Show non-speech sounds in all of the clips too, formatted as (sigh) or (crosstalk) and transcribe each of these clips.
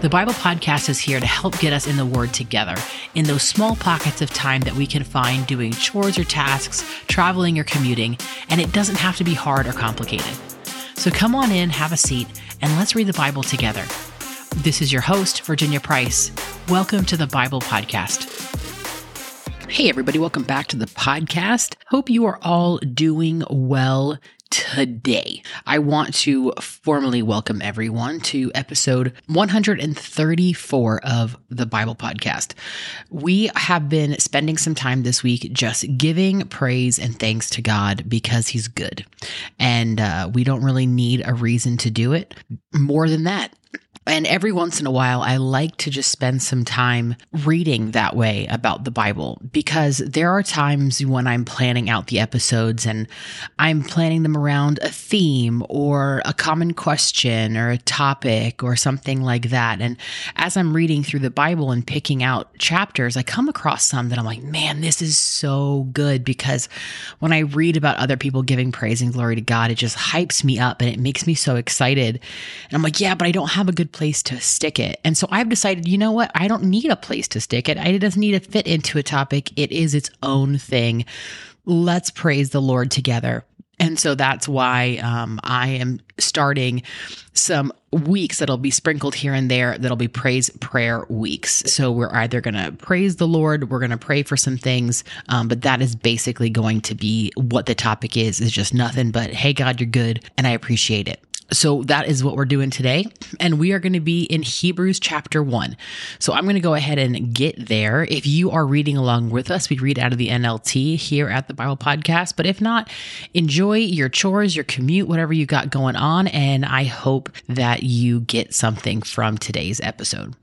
The Bible Podcast is here to help get us in the Word together in those small pockets of time that we can find doing chores or tasks, traveling or commuting, and it doesn't have to be hard or complicated. So come on in, have a seat, and let's read the Bible together. This is your host, Virginia Price. Welcome to the Bible Podcast. Hey, everybody, welcome back to the podcast. Hope you are all doing well today. I want to formally welcome everyone to episode 134 of the Bible Podcast. We have been spending some time this week just giving praise and thanks to God because He's good. And uh, we don't really need a reason to do it. More than that, and every once in a while, I like to just spend some time reading that way about the Bible because there are times when I'm planning out the episodes and I'm planning them around a theme or a common question or a topic or something like that. And as I'm reading through the Bible and picking out chapters, I come across some that I'm like, man, this is so good because when I read about other people giving praise and glory to God, it just hypes me up and it makes me so excited. And I'm like, yeah, but I don't have a good place to stick it. And so I've decided, you know what? I don't need a place to stick it. It doesn't need to fit into a topic. It is its own thing. Let's praise the Lord together. And so that's why um, I am starting some weeks that'll be sprinkled here and there that'll be praise prayer weeks. So we're either going to praise the Lord, we're going to pray for some things, um, but that is basically going to be what the topic is, is just nothing but, hey, God, you're good, and I appreciate it. So that is what we're doing today. And we are going to be in Hebrews chapter 1. So I'm going to go ahead and get there. If you are reading along with us, we read out of the NLT here at the Bible Podcast. But if not, enjoy your chores, your commute, whatever you got going on. And I hope that you get something from today's episode.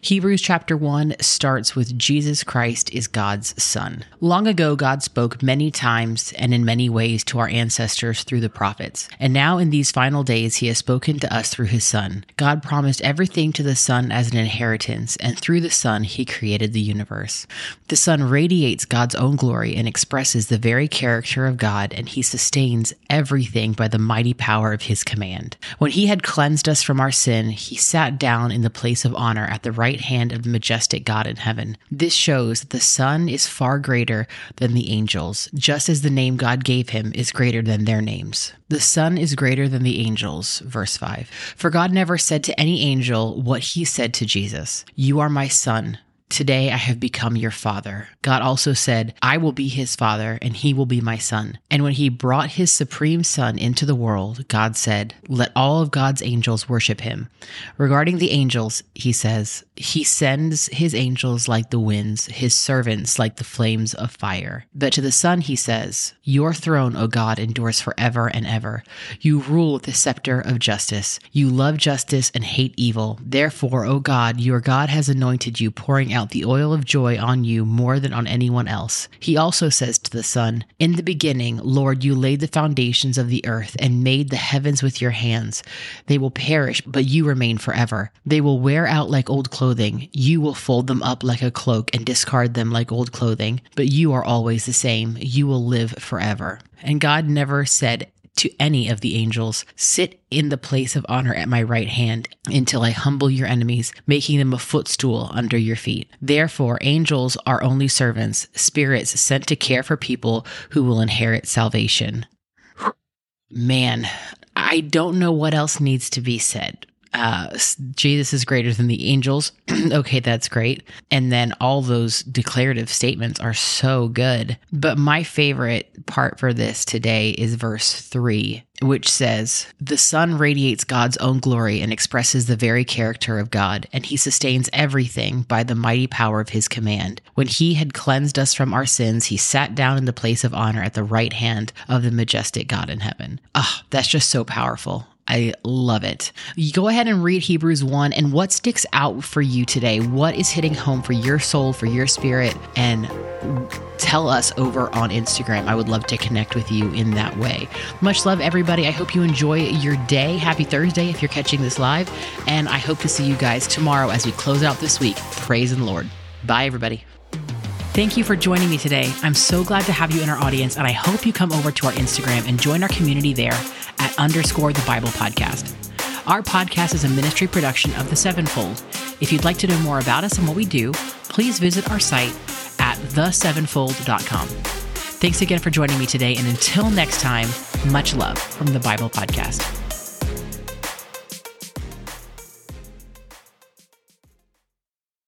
Hebrews chapter 1 starts with Jesus Christ is God's Son. Long ago, God spoke many times and in many ways to our ancestors through the prophets. And now, in these final days, He has spoken to us through His Son. God promised everything to the Son as an inheritance, and through the Son, He created the universe. The Son radiates God's own glory and expresses the very character of God, and He sustains everything by the mighty power of His command. When He had cleansed us from our sin, He sat down in the place of honor at the right hand of the majestic God in heaven. This shows that the Son is far greater than the angels, just as the name God gave him is greater than their names. The Son is greater than the angels, verse 5. For God never said to any angel what he said to Jesus You are my Son. Today I have become your father. God also said, I will be his father, and he will be my son. And when he brought his supreme son into the world, God said, Let all of God's angels worship him. Regarding the angels, he says, He sends his angels like the winds, his servants like the flames of fire. But to the Son, he says, Your throne, O God, endures forever and ever. You rule with the scepter of justice. You love justice and hate evil. Therefore, O God, your God has anointed you, pouring out the oil of joy on you more than on anyone else. He also says to the Son, In the beginning, Lord, you laid the foundations of the earth and made the heavens with your hands. They will perish, but you remain forever. They will wear out like old clothing. You will fold them up like a cloak and discard them like old clothing, but you are always the same. You will live forever. And God never said to any of the angels, Sit in the place of honor at my right hand until I humble your enemies, making them a footstool under your feet. Therefore, angels are only servants, spirits sent to care for people who will inherit salvation. Man, I don't know what else needs to be said uh, Jesus is greater than the angels. (clears throat) okay, that's great. And then all those declarative statements are so good. But my favorite part for this today is verse three, which says, The Son radiates God's own glory and expresses the very character of God, and he sustains everything by the mighty power of his command. When he had cleansed us from our sins, he sat down in the place of honor at the right hand of the majestic God in heaven. Ah, oh, that's just so powerful. I love it. You go ahead and read Hebrews 1 and what sticks out for you today? What is hitting home for your soul, for your spirit? And tell us over on Instagram. I would love to connect with you in that way. Much love, everybody. I hope you enjoy your day. Happy Thursday if you're catching this live. And I hope to see you guys tomorrow as we close out this week. Praise the Lord. Bye, everybody. Thank you for joining me today. I'm so glad to have you in our audience, and I hope you come over to our Instagram and join our community there at underscore the Bible podcast. Our podcast is a ministry production of The Sevenfold. If you'd like to know more about us and what we do, please visit our site at thesevenfold.com. Thanks again for joining me today, and until next time, much love from the Bible Podcast.